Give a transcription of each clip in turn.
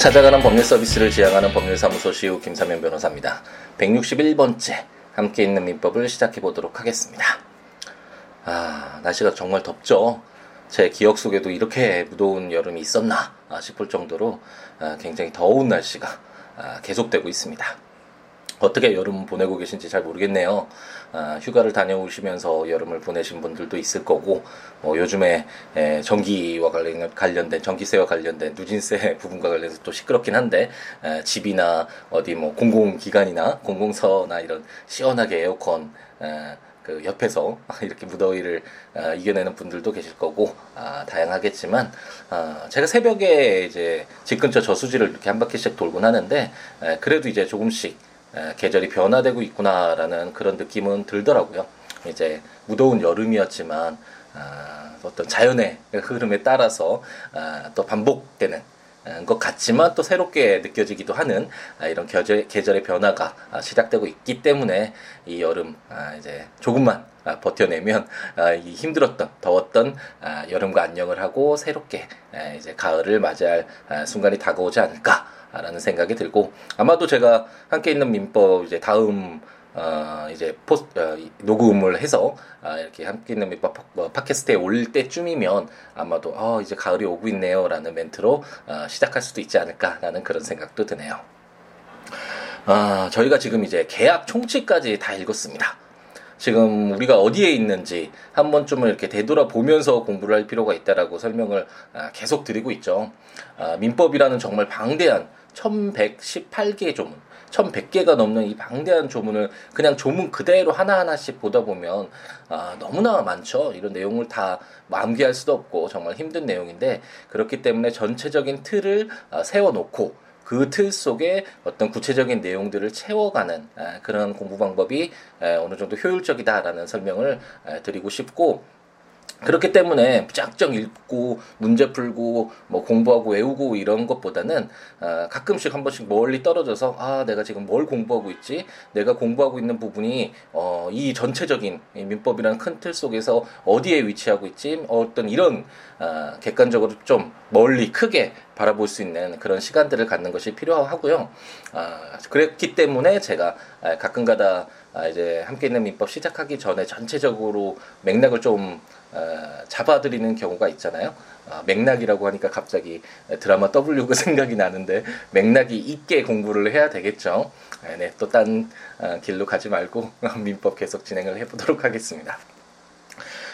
찾아가는 법률 서비스를 지향하는 법률사무소 시우 김사면 변호사입니다. 161번째 함께 있는 민법을 시작해 보도록 하겠습니다. 아, 날씨가 정말 덥죠? 제 기억 속에도 이렇게 무더운 여름이 있었나 싶을 정도로 아, 굉장히 더운 날씨가 아, 계속되고 있습니다. 어떻게 여름 보내고 계신지 잘 모르겠네요. 아, 휴가를 다녀오시면서 여름을 보내신 분들도 있을 거고, 뭐 요즘에 에, 전기와 관련, 관련된, 전기세와 관련된 누진세 부분과 관련해서 또 시끄럽긴 한데, 에, 집이나 어디 뭐 공공기관이나 공공서나 이런 시원하게 에어컨, 에, 그 옆에서 이렇게 무더위를 어, 이겨내는 분들도 계실 거고 아, 다양하겠지만 어, 제가 새벽에 이제 집 근처 저수지를 이렇게 한 바퀴씩 돌곤 하는데 에, 그래도 이제 조금씩 계절이 변화되고 있구나라는 그런 느낌은 들더라고요. 이제 무더운 여름이었지만 아, 어떤 자연의 흐름에 따라서 아, 또 반복되는 것 같지만 또 새롭게 느껴지기도 하는 아, 이런 계절, 계절의 변화가 시작되고 있기 때문에 이 여름 이제 조금만 버텨내면 이 힘들었던 더웠던 여름과 안녕을 하고 새롭게 이제 가을을 맞이할 순간이 다가오지 않을까. 라는 생각이 들고 아마도 제가 함께 있는 민법 이제 다음 어 이제 포스 어, 녹음을 해서 아 이렇게 함께 있는 민법 어, 팟캐스트에 올 때쯤이면 아마도 어 이제 가을이 오고 있네요 라는 멘트로 어, 시작할 수도 있지 않을까라는 그런 생각도 드네요. 아 저희가 지금 이제 계약 총칙까지 다 읽었습니다. 지금 우리가 어디에 있는지 한 번쯤은 이렇게 되돌아보면서 공부를 할 필요가 있다라고 설명을 아, 계속 드리고 있죠. 아, 민법이라는 정말 방대한 1118개의 조문, 1100개가 넘는 이 방대한 조문을 그냥 조문 그대로 하나하나씩 보다 보면 아, 너무나 많죠. 이런 내용을 다 암기할 수도 없고 정말 힘든 내용인데 그렇기 때문에 전체적인 틀을 아, 세워놓고 그틀 속에 어떤 구체적인 내용들을 채워가는 아, 그런 공부 방법이 어느 정도 효율적이다라는 설명을 드리고 싶고 그렇기 때문에 쫙쫙 읽고 문제 풀고 뭐 공부하고 외우고 이런 것보다는 어, 가끔씩 한 번씩 멀리 떨어져서 아 내가 지금 뭘 공부하고 있지 내가 공부하고 있는 부분이 어, 이 전체적인 이 민법이라는 큰 틀 속에서 어디에 위치하고 있지 어떤 이런 어, 객관적으로 좀 멀리 크게 바라볼 수 있는 그런 시간들을 갖는 것이 필요하고요. 아, 그랬기 때문에 제가 가끔가다 아, 이제 함께 있는 민법 시작하기 전에 전체적으로 맥락을 좀 어, 잡아드리는 경우가 있잖아요. 어, 맥락이라고 하니까 갑자기 드라마 W가 생각이 나는데 맥락이 있게 공부를 해야 되겠죠. 네, 또딴 어, 길로 가지 말고 민법 계속 진행을 해보도록 하겠습니다.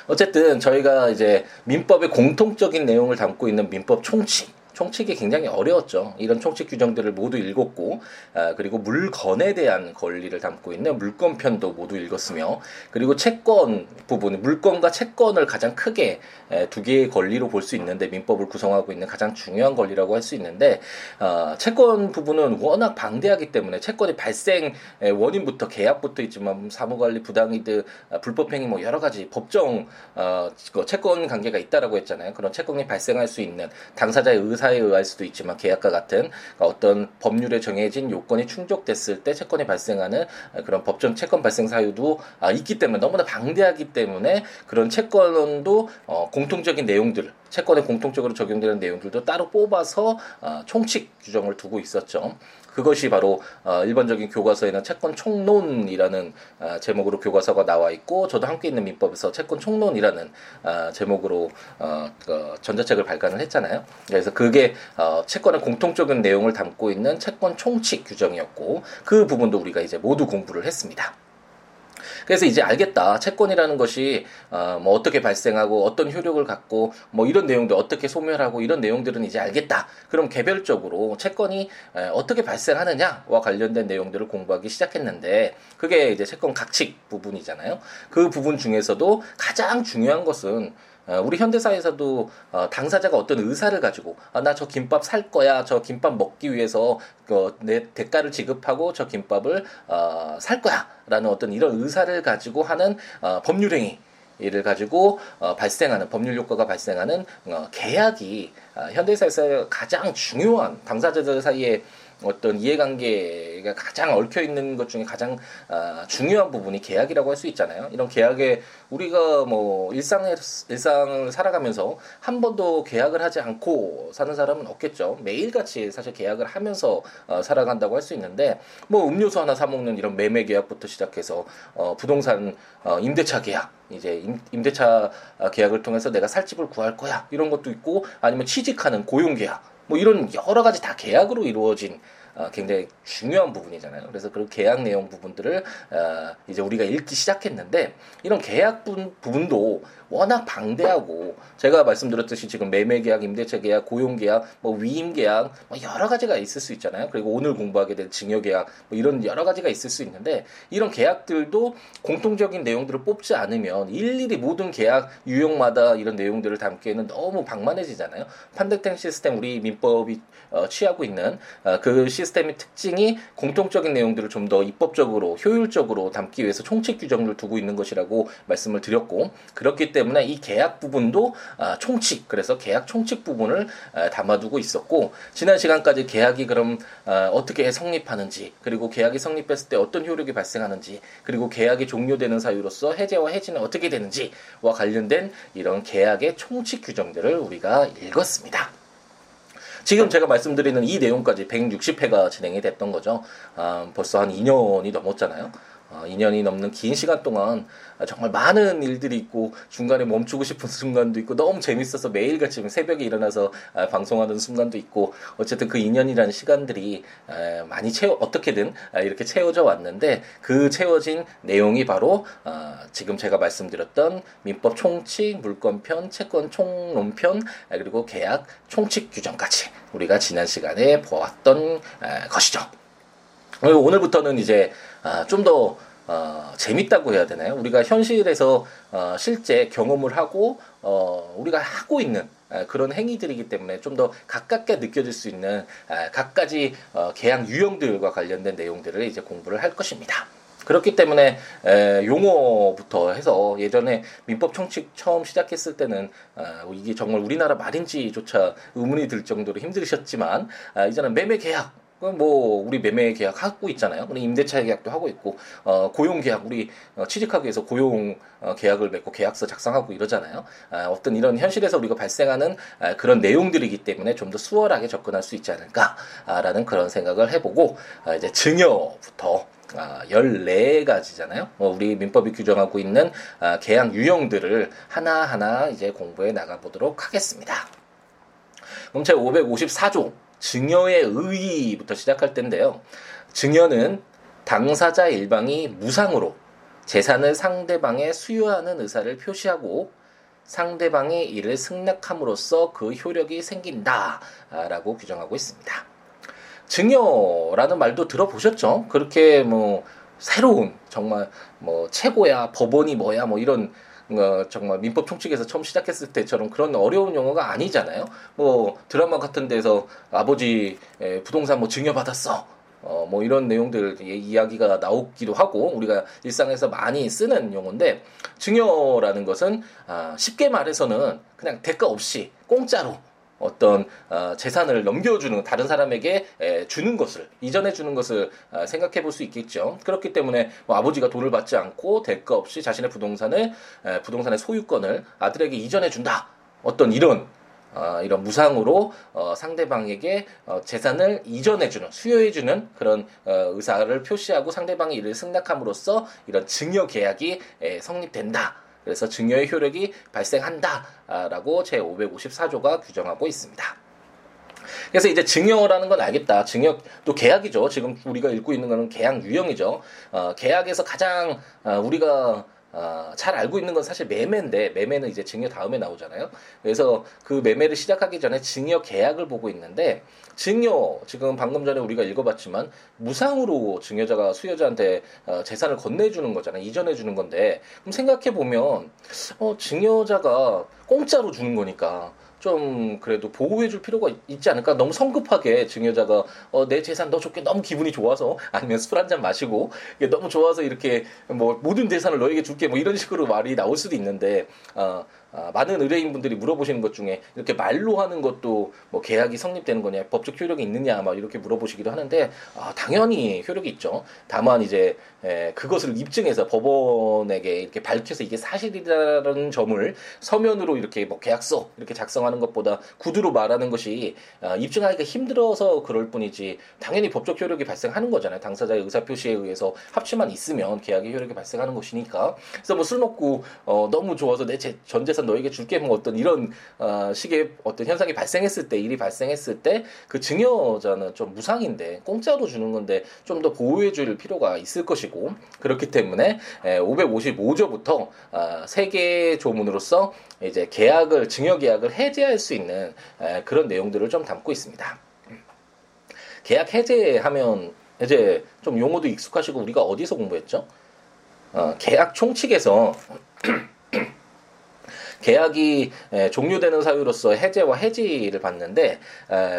어쨌든 저희가 이제 민법의 공통적인 내용을 담고 있는 민법 총칙 총칙이 굉장히 어려웠죠. 이런 총칙 규정들을 모두 읽었고, 아, 그리고 물건에 대한 권리를 담고 있는 물건편도 모두 읽었으며, 그리고 채권 부분, 물건과 채권을 가장 크게 에, 두 개의 권리로 볼 수 있는데, 민법을 구성하고 있는 가장 중요한 권리라고 할 수 있는데, 어, 채권 부분은 워낙 방대하기 때문에 채권의 발생 원인부터 계약부터 있지만 사무관리 부당이득, 아, 불법행위 뭐 여러 가지 법정 어, 그 채권 관계가 있다라고 했잖아요. 그런 채권이 발생할 수 있는 당사자의 의사 의사에 의할 수도 있지만 계약과 같은 어떤 법률에 정해진 요건이 충족됐을 때 채권이 발생하는 그런 법정 채권 발생 사유도 아, 있기 때문에 너무나 방대하기 때문에 그런 채권도 어, 공통적인 내용들 채권에 공통적으로 적용되는 내용들도 따로 뽑아서 어, 총칙 규정을 두고 있었죠. 그것이 바로 어, 일반적인 교과서에는 채권 총론이라는 어, 제목으로 교과서가 나와 있고 저도 함께 있는 민법에서 채권 총론이라는 어, 제목으로 어, 그 전자책을 발간을 했잖아요. 그래서 그게 어, 채권의 공통적인 내용을 담고 있는 채권 총칙 규정이었고 그 부분도 우리가 이제 모두 공부를 했습니다. 그래서 이제 알겠다. 채권이라는 것이 어, 뭐 어떻게 발생하고 어떤 효력을 갖고 뭐 이런 내용들 어떻게 소멸하고 이런 내용들은 이제 알겠다. 그럼 개별적으로 채권이 에, 어떻게 발생하느냐와 관련된 내용들을 공부하기 시작했는데 그게 이제 채권 각칙 부분이잖아요. 그 부분 중에서도 가장 중요한 것은 어, 우리 현대사에서도 어, 당사자가 어떤 의사를 가지고 아, 나 저 김밥 살 거야 저 김밥 먹기 위해서 그, 내 대가를 지급하고 저 김밥을 어, 살 거야라는 어떤 이런 의사를 가지고 하는 어, 법률행위 이를 가지고 어, 발생하는 법률 효과가 발생하는 어, 계약이 어, 현대사에서 가장 중요한 당사자들 사이에 어떤 이해관계가 가장 얽혀 있는 것 중에 가장 아, 중요한 부분이 계약이라고 할 수 있잖아요. 이런 계약에 우리가 뭐 일상에 일상을 살아가면서 한 번도 계약을 하지 않고 사는 사람은 없겠죠. 매일같이 사실 계약을 하면서 어, 살아간다고 할 수 있는데 뭐 음료수 하나 사 먹는 이런 매매 계약부터 시작해서 어, 부동산 어, 임대차 계약 이제 임, 대차 계약을 통해서 내가 살 집을 구할 거야 이런 것도 있고 아니면 취직하는 고용 계약 뭐 이런 여러 가지 다 계약으로 이루어진 어, 굉장히 중요한 부분이잖아요. 그래서 그 계약 내용 부분들을 어, 이제 우리가 읽기 시작했는데 이런 계약 부분도 워낙 방대하고 제가 말씀드렸듯이 지금 매매 계약, 임대차 계약, 고용 계약, 뭐 위임 계약 뭐 여러 가지가 있을 수 있잖아요. 그리고 오늘 공부하게 될 증여 계약 뭐 이런 여러 가지가 있을 수 있는데 이런 계약들도 공통적인 내용들을 뽑지 않으면 일일이 모든 계약 유형마다 이런 내용들을 담기에는 너무 방만해지잖아요. 판택팅 시스템 우리 민법이 어, 취하고 있는 어, 그 시스템의 특징이 공통적인 내용들을 좀 더 입법적으로 효율적으로 담기 위해서 총칙 규정을 두고 있는 것이라고 말씀을 드렸고 그렇기 때문에 이 계약 부분도 아, 총칙 그래서 계약 총칙 부분을 아, 담아두고 있었고 지난 시간까지 계약이 그럼 아, 어떻게 성립하는지 그리고 계약이 성립했을 때 어떤 효력이 발생하는지 그리고 계약이 종료되는 사유로서 해제와 해지는 어떻게 되는지와 관련된 이런 계약의 총칙 규정들을 우리가 읽었습니다. 지금 제가 말씀드리는 이 내용까지 160회가 진행이 됐던 거죠. 아, 벌써 한 2년이 넘었잖아요. 어, 2년이 넘는 긴 시간 동안 정말 많은 일들이 있고 중간에 멈추고 싶은 순간도 있고 너무 재밌어서 매일같이 새벽에 일어나서 아, 방송하는 순간도 있고 어쨌든 그 2년이라는 시간들이 아, 많이 채워 어떻게든 아, 이렇게 채워져 왔는데 그 채워진 내용이 바로 지금 제가 말씀드렸던 민법 총칙 물권편 채권 총론편 그리고 계약 총칙 규정까지 우리가 지난 시간에 보았던 것이죠. 오늘부터는 이제 좀더 어, 재밌다고 해야 되나요? 우리가 현실에서 어, 실제 경험을 하고 어, 우리가 하고 있는 에, 그런 행위들이기 때문에 좀 더 가깝게 느껴질 수 있는 에, 각가지 어, 계약 유형들과 관련된 내용들을 이제 공부를 할 것입니다. 그렇기 때문에 에, 용어부터 해서 예전에 민법 총칙 처음 시작했을 때는 어, 이게 정말 우리나라 말인지조차 의문이 들 정도로 힘드셨지만 아, 이제는 매매 계약 뭐 우리 매매 계약 하고 있잖아요. 우리 임대차 계약도 하고 있고 어, 고용 계약 우리 어, 취직하기 위해서 고용 어, 계약을 맺고 계약서 작성하고 이러잖아요. 아, 어떤 이런 현실에서 우리가 발생하는 아, 그런 내용들이기 때문에 좀 더 수월하게 접근할 수 있지 않을까라는 그런 생각을 해보고 아, 이제 증여부터 아, 14가지잖아요. 어, 우리 민법이 규정하고 있는 아, 계약 유형들을 하나하나 이제 공부해 나가보도록 하겠습니다. 그럼 제 554조 증여의 의의부터 시작할 텐데요. 증여는 당사자 일방이 무상으로 재산을 상대방에 수여하는 의사를 표시하고 상대방이 이를 승낙함으로써 그 효력이 생긴다라고 규정하고 있습니다. 증여라는 말도 들어보셨죠? 그렇게 뭐 새로운 정말 뭐 최고야 법원이 뭐야 뭐 이런 어, 정말 민법 총칙에서 처음 시작했을 때처럼 그런 어려운 용어가 아니잖아요. 뭐 드라마 같은 데서 아버지 에, 부동산 뭐 증여받았어. 어, 뭐 이런 내용들 이야기가 나오기도 하고 우리가 일상에서 많이 쓰는 용어인데 증여라는 것은 아, 쉽게 말해서는 그냥 대가 없이 공짜로 어떤 어, 재산을 넘겨주는 다른 사람에게 에, 주는 것을 이전해 주는 것을 어, 생각해 볼 수 있겠죠. 그렇기 때문에 뭐 아버지가 돈을 받지 않고 대가 없이 자신의 부동산을 에, 부동산의 소유권을 아들에게 이전해 준다. 어떤 이런 어, 이런 무상으로 어, 상대방에게 어, 재산을 이전해주는 수여해주는 그런 어, 의사를 표시하고 상대방이 이를 승낙함으로써 이런 증여 계약이 에, 성립된다. 그래서 증여의 효력이 발생한다라고 제 554조가 규정하고 있습니다. 그래서 이제 증여라는 건 알겠다. 증여 또 계약이죠. 지금 우리가 읽고 있는 거는 계약 유형이죠. 어, 계약에서 가장 어, 우리가 어, 잘 알고 있는 건 사실 매매인데 매매는 이제 증여 다음에 나오잖아요. 그래서 그 매매를 시작하기 전에 증여 계약을 보고 있는데 증여 지금 방금 전에 우리가 읽어봤지만 무상으로 증여자가 수여자한테 어, 재산을 건네주는 거잖아요. 이전해주는 건데 그럼 생각해 보면 어, 증여자가 공짜로 주는 거니까 좀 그래도 보호해 줄 필요가 있지 않을까? 너무 성급하게 증여자가 어, 내 재산 너 줄게 너무 기분이 좋아서 아니면 술 한 잔 마시고 너무 좋아서 이렇게 뭐 모든 재산을 너에게 줄게 뭐 이런 식으로 말이 나올 수도 있는데 어, 아, 많은 의뢰인분들이 물어보시는 것 중에 이렇게 말로 하는 것도 뭐 계약이 성립되는 거냐, 법적 효력이 있느냐, 막 이렇게 물어보시기도 하는데 아, 당연히 효력이 있죠. 다만 이제 에, 그것을 입증해서 법원에게 이렇게 밝혀서 이게 사실이라는 점을 서면으로 이렇게 뭐 계약서 이렇게 작성하는 것보다 구두로 말하는 것이 아, 입증하기가 힘들어서 그럴 뿐이지 당연히 법적 효력이 발생하는 거잖아요. 당사자의 의사 표시에 의해서 합치만 있으면 계약의 효력이 발생하는 것이니까. 그래서 뭐 술 먹고 어, 너무 좋아서 내 전 재산 너에게 줄게 뭐 어떤 이런 어, 식의 어떤 현상이 발생했을 때 일이 발생했을 때 그 증여자는 좀 무상인데 공짜로 주는 건데 좀 더 보호해 줄 필요가 있을 것이고 그렇기 때문에 에, 555조부터 아, 세개 조문으로서 이제 계약을 증여 계약을 해제할 수 있는 에, 그런 내용들을 좀 담고 있습니다. 계약 해제하면 이제 좀 용어도 익숙하시고 우리가 어디서 공부했죠? 어, 계약 총칙에서 계약이 종료되는 사유로서 해제와 해지를 받는데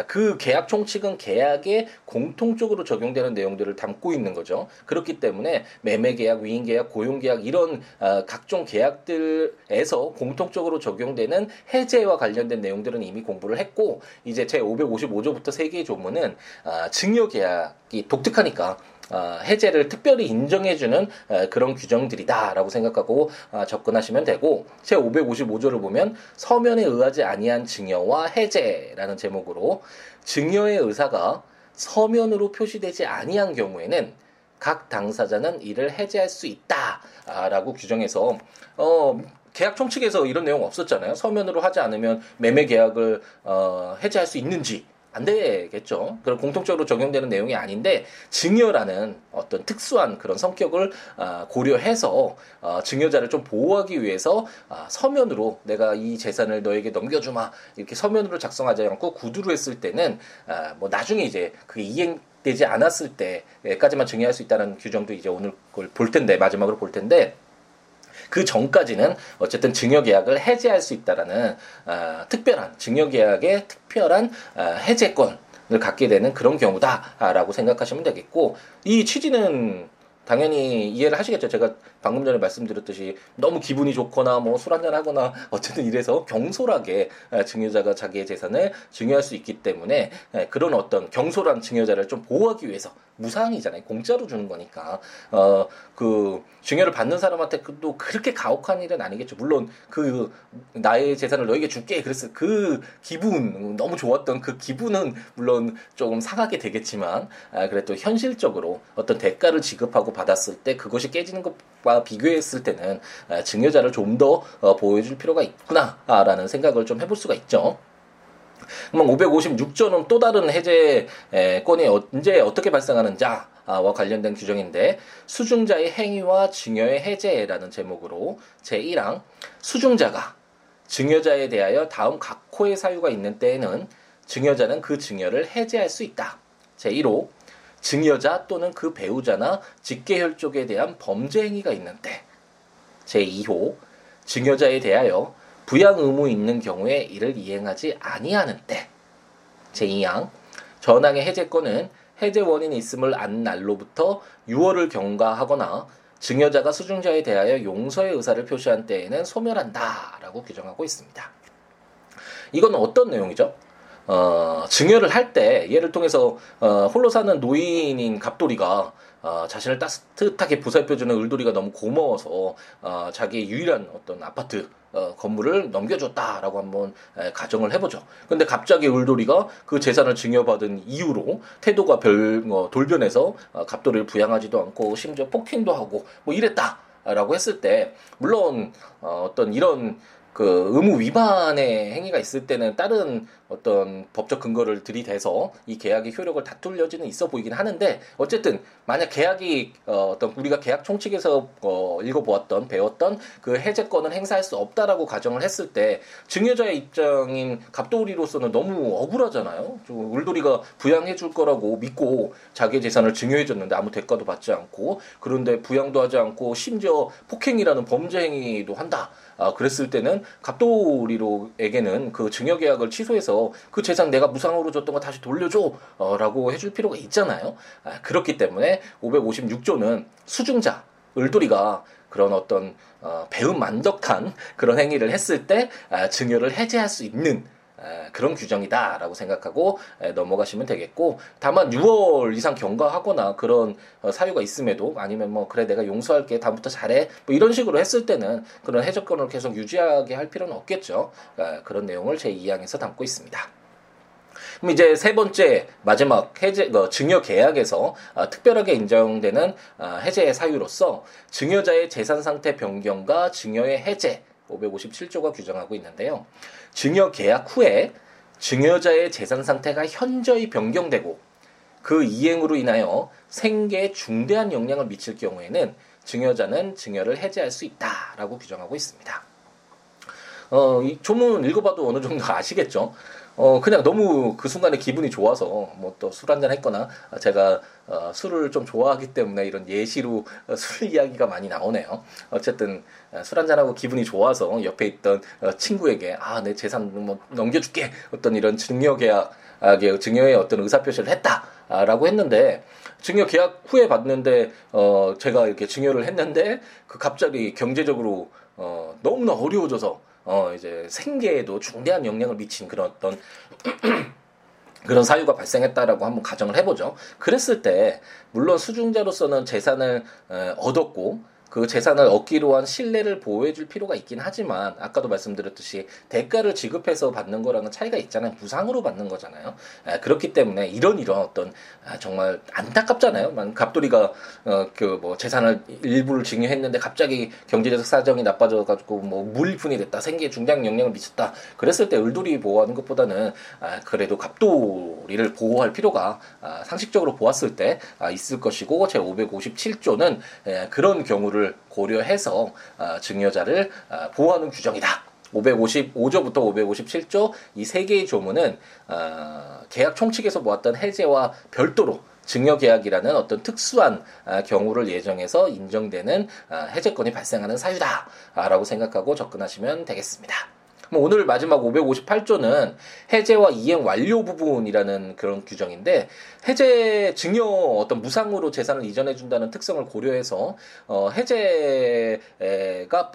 그 계약 총칙은 계약에 공통적으로 적용되는 내용들을 담고 있는 거죠. 그렇기 때문에 매매 계약, 위임 계약, 고용 계약 이런 어, 각종 계약들에서 공통적으로 적용되는 해제와 관련된 내용들은 이미 공부를 했고 이제 제 555조부터 세 개의 조문은 아, 증여 계약이 독특하니까 어, 해제를 특별히 인정해주는 어, 그런 규정들이다라고 생각하고 어, 접근하시면 되고 제 555조를 보면 서면에 의하지 아니한 증여와 해제라는 제목으로 증여의 의사가 서면으로 표시되지 아니한 경우에는 각 당사자는 이를 해제할 수 있다라고 규정해서 어 계약 총칙에서 이런 내용 없었잖아요. 서면으로 하지 않으면 매매 계약을 어 해제할 수 있는지 안 되겠죠. 그런 공통적으로 적용되는 내용이 아닌데 증여라는 어떤 특수한 그런 성격을 아, 고려해서 어, 증여자를 좀 보호하기 위해서 아, 서면으로 내가 이 재산을 너에게 넘겨주마 이렇게 서면으로 작성하지 않고 구두로 했을 때는 아, 뭐 나중에 이제 그게 이행 되지 않았을 때까지만 증여할 수 있다는 규정도 이제 오늘 볼 텐데 마지막으로 볼 텐데 그 전까지는 어쨌든 증여 계약을 해제할 수 있다라는 어, 특별한 증여 계약의 특별한 어, 해제권 을 갖게 되는 그런 경우다라고 생각하시면 되겠고 이 취지는 당연히 이해를 하시겠죠. 제가 방금 전에 말씀드렸듯이 너무 기분이 좋거나 뭐 술 한잔 하거나 어쨌든 이래서 경솔하게 증여자가 자기의 재산을 증여할 수 있기 때문에 그런 어떤 경솔한 증여자를 좀 보호하기 위해서 무상이잖아요. 공짜로 주는 거니까. 어, 그, 증여를 받는 사람한테 그또 그렇게 가혹한 일은 아니겠죠. 물론 그, 나의 재산을 너에게 줄게. 그랬을 그 기분, 너무 좋았던 그 기분은 물론 조금 상하게 되겠지만, 아, 그래도 현실적으로 어떤 대가를 지급하고 받았을 때 그것이 깨지는 것과 비교했을 때는 아, 증여자를 좀더 어, 보호해줄 필요가 있구나라는 생각을 좀 해볼 수가 있죠. 그럼 556조는 또 다른 해제권이 언제 어떻게 발생하는지 와 관련된 규정인데 수중자의 행위와 증여의 해제라는 제목으로 제1항 수중자가 증여자에 대하여 다음 각호의 사유가 있는 때에는 증여자는 그 증여를 해제할 수 있다. 제1호 증여자 또는 그 배우자나 직계혈 족에 대한 범죄 행위가 있는 때. 제2호 증여자에 대하여 부양 의무 있는 경우에 이를 이행하지 아니하는 때 제2항 전항의 해제권은 해제 원인이 있음을 안 날로부터 6월을 경과하거나 증여자가 수중자에 대하여 용서의 의사를 표시한 때에는 소멸한다라고 규정하고 있습니다. 이건 어떤 내용이죠? 어, 증여를 할때 예를 통해서 어, 홀로 사는 노인인 갑돌이가 어, 자신을 따뜻하게 보살펴주는 을돌이가 너무 고마워서 어, 자기의 유일한 어떤 아파트 어, 건물을 넘겨줬다라고 한번 에, 가정을 해보죠. 근데 갑자기 울돌이가 그 재산을 증여받은 이유로 태도가 별 어, 돌변해서 어, 갑돌이를 부양하지도 않고 심지어 폭행도 하고 뭐 이랬다 라고 했을 때 물론 어, 어떤 이런 그 의무 위반의 행위가 있을 때는 다른 어떤 법적 근거를 들이대서 이 계약의 효력을 다툴 여지는 있어 보이긴 하는데 어쨌든 만약 계약이 어, 어떤 우리가 계약 총칙에서 어, 읽어보았던 배웠던 그 해제권을 행사할 수 없다라고 가정을 했을 때 증여자의 입장인 갑돌이로서는 너무 억울하잖아요. 울돌이가 부양해 줄 거라고 믿고 자기의 재산을 증여해 줬는데 아무 대가도 받지 않고 그런데 부양도 하지 않고 심지어 폭행이라는 범죄 행위도 한다. 아, 그랬을 때는 갑돌이로에게는 그 증여 계약을 취소해서 그 재산 내가 무상으로 줬던 거 다시 돌려줘 어, 라고 해줄 필요가 있잖아요. 아, 그렇기 때문에 556조는 수중자 을돌이가 그런 어떤 어, 배움 만덕한 그런 행위를 했을 때 아, 증여를 해제할 수 있는 그런 규정이다라고 생각하고 넘어가시면 되겠고 다만 6월 이상 경과하거나 그런 어, 사유가 있음에도 아니면 뭐 그래 내가 용서할게 다음부터 잘해 뭐 이런 식으로 했을 때는 그런 해적권을 계속 유지하게 할 필요는 없겠죠 그런 내용을 제 2항에서 담고 있습니다. 그럼 이제 세 번째 마지막 해제 그 증여 계약에서 어, 특별하게 인정되는 어, 해제의 사유로서 증여자의 재산 상태 변경과 증여의 해제 557조가 규정하고 있는데요. 증여 계약 후에 증여자의 재산 상태가 현저히 변경되고 그 이행으로 인하여 생계에 중대한 영향을 미칠 경우에는 증여자는 증여를 해제할 수 있다라고 규정하고 있습니다. 어, 이 조문 읽어봐도 어느 정도 아시겠죠? 어 그냥 너무 그 순간에 기분이 좋아서 뭐 또 술 한잔 했거나 제가 어, 술을 좀 좋아하기 때문에 이런 예시로 어, 술 이야기가 많이 나오네요. 어쨌든 어, 술 한잔하고 기분이 좋아서 옆에 있던 어, 친구에게 아 내 재산 뭐 넘겨줄게 어떤 이런 증여 계약 아, 증여의 어떤 의사 표시를 했다라고 했는데 증여 계약 후에 봤는데 어 제가 이렇게 증여를 했는데 그 갑자기 경제적으로 어 너무나 어려워져서 어 이제 생계에도 중대한 영향을 미친 그런 어떤 그런 사유가 발생했다라고 한번 가정을 해보죠. 그랬을 때 물론 수중자로서는 재산을 얻었고 그 재산을 얻기로 한 신뢰를 보호해줄 필요가 있긴 하지만 아까도 말씀드렸듯이 대가를 지급해서 받는 거랑은 차이가 있잖아요. 부상으로 받는 거잖아요. 에, 그렇기 때문에 이런 이런 어떤 아, 정말 안타깝잖아요. 갑돌이가 어, 그 뭐 재산을 일부를 증여했는데 갑자기 경제적 사정이 나빠져가지고 뭐 무일푼이 됐다, 생계에 중대한 영향을 미쳤다. 그랬을 때 을돌이 보호하는 것보다는 아, 그래도 갑돌이를 보호할 필요가 아, 상식적으로 보았을 때 아, 있을 것이고 제 557조는 에, 그런 경우를 경우를 고려해서 어, 증여자를 어, 보호하는 규정이다. 555조부터 557조 이 세 개의 조문은 어, 계약 총칙에서 모았던 해제와 별도로 증여계약이라는 어떤 특수한 경우를 예정해서 인정되는 해제권이 발생하는 사유다라고 생각하고 접근하시면 되겠습니다. 오늘 마지막 558조는 해제와 이행 완료 부분이라는 그런 규정인데 해제 증여 어떤 무상으로 재산을 이전해 준다는 특성을 고려해서 어 해제가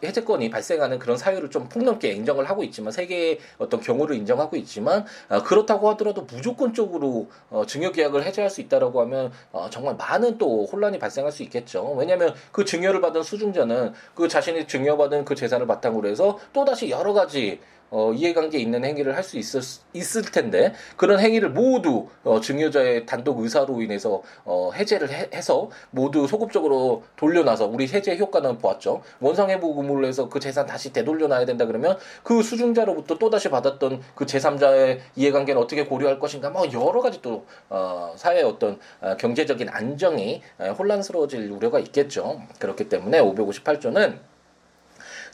해제권이 발생하는 그런 사유를 좀 폭넓게 인정을 하고 있지만 세계의 어떤 경우를 인정하고 있지만 어 그렇다고 하더라도 무조건적으로 어 증여 계약을 해제할 수 있다라고 하면 어 정말 많은 또 혼란이 발생할 수 있겠죠. 왜냐하면 그 증여를 받은 수중자는 그 자신이 증여받은 그 재산을 바탕으로 해서 또 다시 여러 가지 어, 이해관계 있는 행위를 할 수 있을, 있을 텐데 그런 행위를 모두 어, 증여자의 단독 의사로 인해서 어, 해제를 해, 서 모두 소급적으로 돌려놔서 우리 해제 효과는 보았죠. 원상회복 의무를 해서 그 재산 다시 되돌려놔야 된다 그러면 그 수중자로부터 또 다시 받았던 그 제3자의 이해관계는 어떻게 고려할 것인가 뭐 여러 가지 또 어, 사회의 어떤 어, 경제적인 안정이 어, 혼란스러워질 우려가 있겠죠. 그렇기 때문에 558조는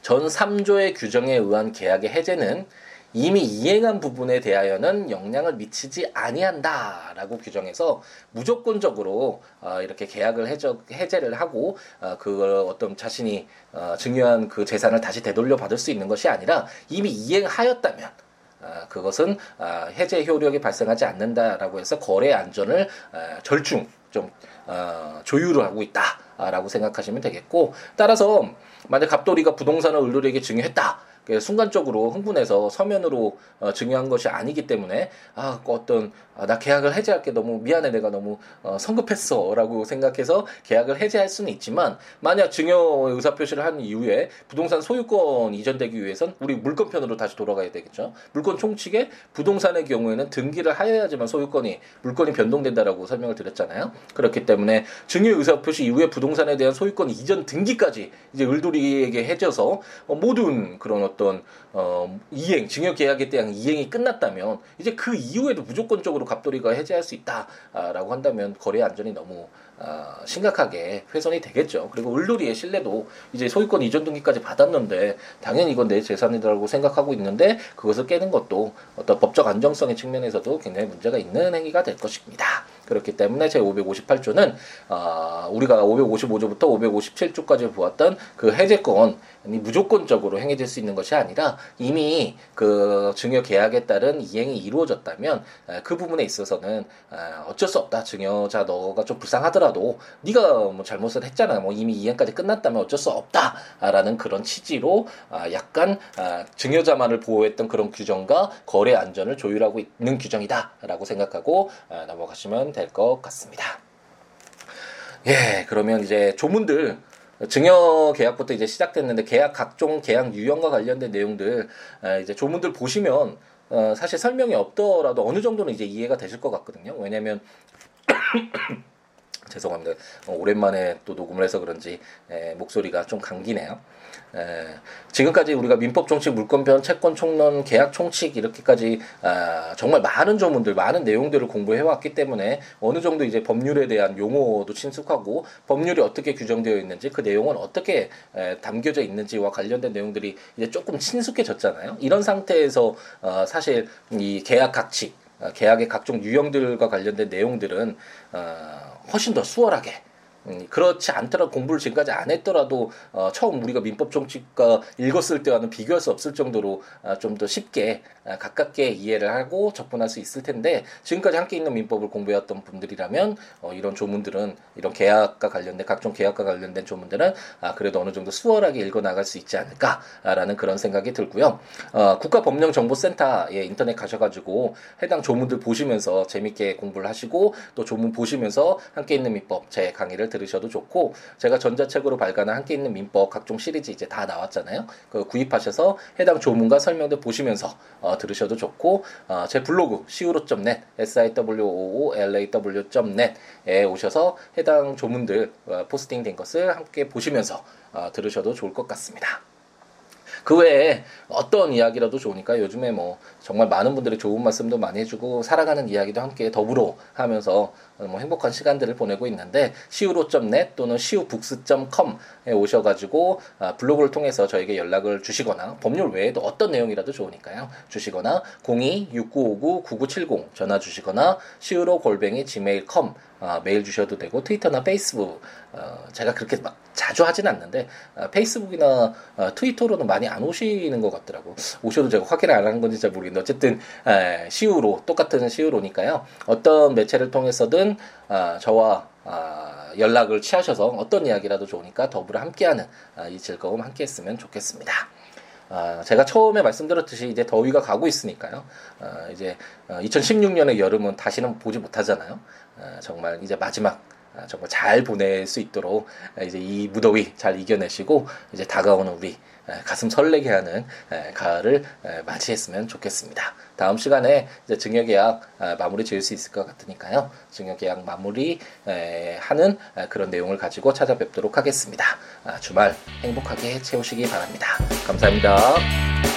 전 3조의 규정에 의한 계약의 해제는 이미 이행한 부분에 대하여는 영향을 미치지 아니한다라고 규정해서 무조건적으로 어, 이렇게 계약을 해저, 해제를 하고 어, 그 어떤 자신이 어, 증여한 그 재산을 다시 되돌려 받을 수 있는 것이 아니라 이미 이행하였다면 어, 그것은 어, 해제 효력이 발생하지 않는다라고 해서 거래 안전을 어, 절충 좀 어, 조율을 하고 있다라고 생각하시면 되겠고 따라서 만약 갑돌이가 부동산을 을돌이에게 증여했다. 순간적으로 흥분해서 서면으로 어, 증여한 것이 아니기 때문에 아 어떤 아, 나 계약을 해제할게 너무 미안해 내가 너무 어, 성급했어라고 생각해서 계약을 해제할 수는 있지만 만약 증여 의사 표시를 한 이후에 부동산 소유권 이전되기 위해선 우리 물권편으로 다시 돌아가야 되겠죠. 물권 총칙에 부동산의 경우에는 등기를 하여야지만 소유권이 물권이 변동된다라고 설명을 드렸잖아요. 그렇기 때문에 증여 의사 표시 이후에 부동산에 대한 소유권 이전 등기까지 이제 을돌이에게 해져서 어, 모든 그런 어떤 어, 이행 증여 계약에 대한 이행이 끝났다면 이제 그 이후에도 무조건적으로 갑돌이가 해제할 수 있다라고 한다면 거래 안전이 너무 어, 심각하게 훼손이 되겠죠. 그리고 을돌이의 신뢰도 이제 소유권 이전 등기까지 받았는데 당연히 이건 내 재산이라고 생각하고 있는데 그것을 깨는 것도 어떤 법적 안정성의 측면에서도 굉장히 문제가 있는 행위가 될 것입니다. 그렇기 때문에 제 558조는 어, 우리가 555조부터 557조까지 보았던 그 해제권이 무조건적으로 행해질 수 있는 것이 아니라 이미 그 증여 계약에 따른 이행이 이루어졌다면 그 부분에 있어서는 어쩔 수 없다. 증여자 너가 좀 불쌍하더라도 네가 뭐 잘못을 했잖아. 뭐 이미 이행까지 끝났다면 어쩔 수 없다라는 그런 취지로 아, 약간 아, 증여자만을 보호했던 그런 규정과 거래 안전을 조율하고 있는 규정이다라고 생각하고 아, 넘어가시면 될 것 같습니다. 예, 그러면 이제 조문들 증여 계약부터 이제 시작됐는데 계약 각종 계약 유형과 관련된 내용들 이제 조문들 보시면 어, 사실 설명이 없더라도 어느 정도는 이제 이해가 되실 것 같거든요. 왜냐면 죄송합니다. 어, 오랜만에 또 녹음을 해서 그런지 에, 목소리가 좀 감기네요. 에, 지금까지 우리가 민법 총칙, 물권변, 채권 총론, 계약 총칙 이렇게까지 아, 정말 많은 조문들, 많은 내용들을 공부해 왔기 때문에 어느 정도 이제 법률에 대한 용어도 친숙하고 법률이 어떻게 규정되어 있는지 그 내용은 어떻게 에, 담겨져 있는지와 관련된 내용들이 이제 조금 친숙해졌잖아요. 이런 상태에서 어, 사실 이 계약 각칙 어, 계약의 각종 유형들과 관련된 내용들은 어, 훨씬 더 수월하게 음, 그렇지 않더라도 공부를 지금까지 안 했더라도 어, 처음 우리가 민법 정칙과 읽었을 때와는 비교할 수 없을 정도로 어, 좀더 쉽게 어, 가깝게 이해를 하고 접근할 수 있을 텐데 지금까지 함께 있는 민법을 공부해왔던 분들이라면 어, 이런 조문들은 이런 계약과 관련된 각종 계약과 관련된 조문들은 아, 그래도 어느 정도 수월하게 읽어 나갈 수 있지 않을까라는 그런 생각이 들고요. 어, 국가법령정보센터에 인터넷 가셔가지고 해당 조문들 보시면서 재밌게 공부를 하시고 또 조문 보시면서 함께 있는 민법 제 강의를 들 으셔도 좋고 제가 전자책으로 발간한 함께 있는 민법 각종 시리즈 이제 다 나왔잖아요. 그 구입하셔서 해당 조문과 설명들 보시면서 어, 들으셔도 좋고 어, 제 블로그 siwo.net siwoolaw.net에 오셔서 해당 조문들 어, 포스팅된 것을 함께 보시면서 어, 들으셔도 좋을 것 같습니다. 그 외에 어떤 이야기라도 좋으니까 요즘에 뭐 정말 많은 분들이 좋은 말씀도 많이 해주고 살아가는 이야기도 함께 더불어 하면서 뭐 행복한 시간들을 보내고 있는데 siwo.net 또는 siwobooks.com에 오셔가지고 아, 블로그를 통해서 저에게 연락을 주시거나 법률 외에도 어떤 내용이라도 좋으니까요. 주시거나 02-6959-9970 전화 주시거나 siwo 골뱅이 gmail.com 어, 메일 주셔도 되고 트위터나 페이스북 어, 제가 그렇게 막 자주 하진 않는데 어, 페이스북이나 어, 트위터로는 많이 안 오시는 것 같더라고 오셔도 제가 확인을 안 하는 건지 잘 모르겠는데 어쨌든 에, 시우로 똑같은 시우로니까요 어떤 매체를 통해서든 어, 저와 어, 연락을 취하셔서 어떤 이야기라도 좋으니까 더불어 함께하는 어, 이 즐거움 함께했으면 좋겠습니다. 아, 제가 처음에 말씀드렸듯이 이제 더위가 가고 있으니까요. 아, 이제 2016년의 어, 여름은 다시는 보지 못하잖아요. 아, 정말 이제 마지막 아, 정말 잘 보낼 수 있도록 이제 이 무더위 잘 이겨내시고 이제 다가오는 우리 가슴 설레게 하는 가을을 맞이했으면 좋겠습니다. 다음 시간에 이제 증여계약 마무리 지을 수 있을 것 같으니까요. 증여계약 마무리 하는 그런 내용을 가지고 찾아뵙도록 하겠습니다. 아, 주말 행복하게 채우시기 바랍니다. 감사합니다.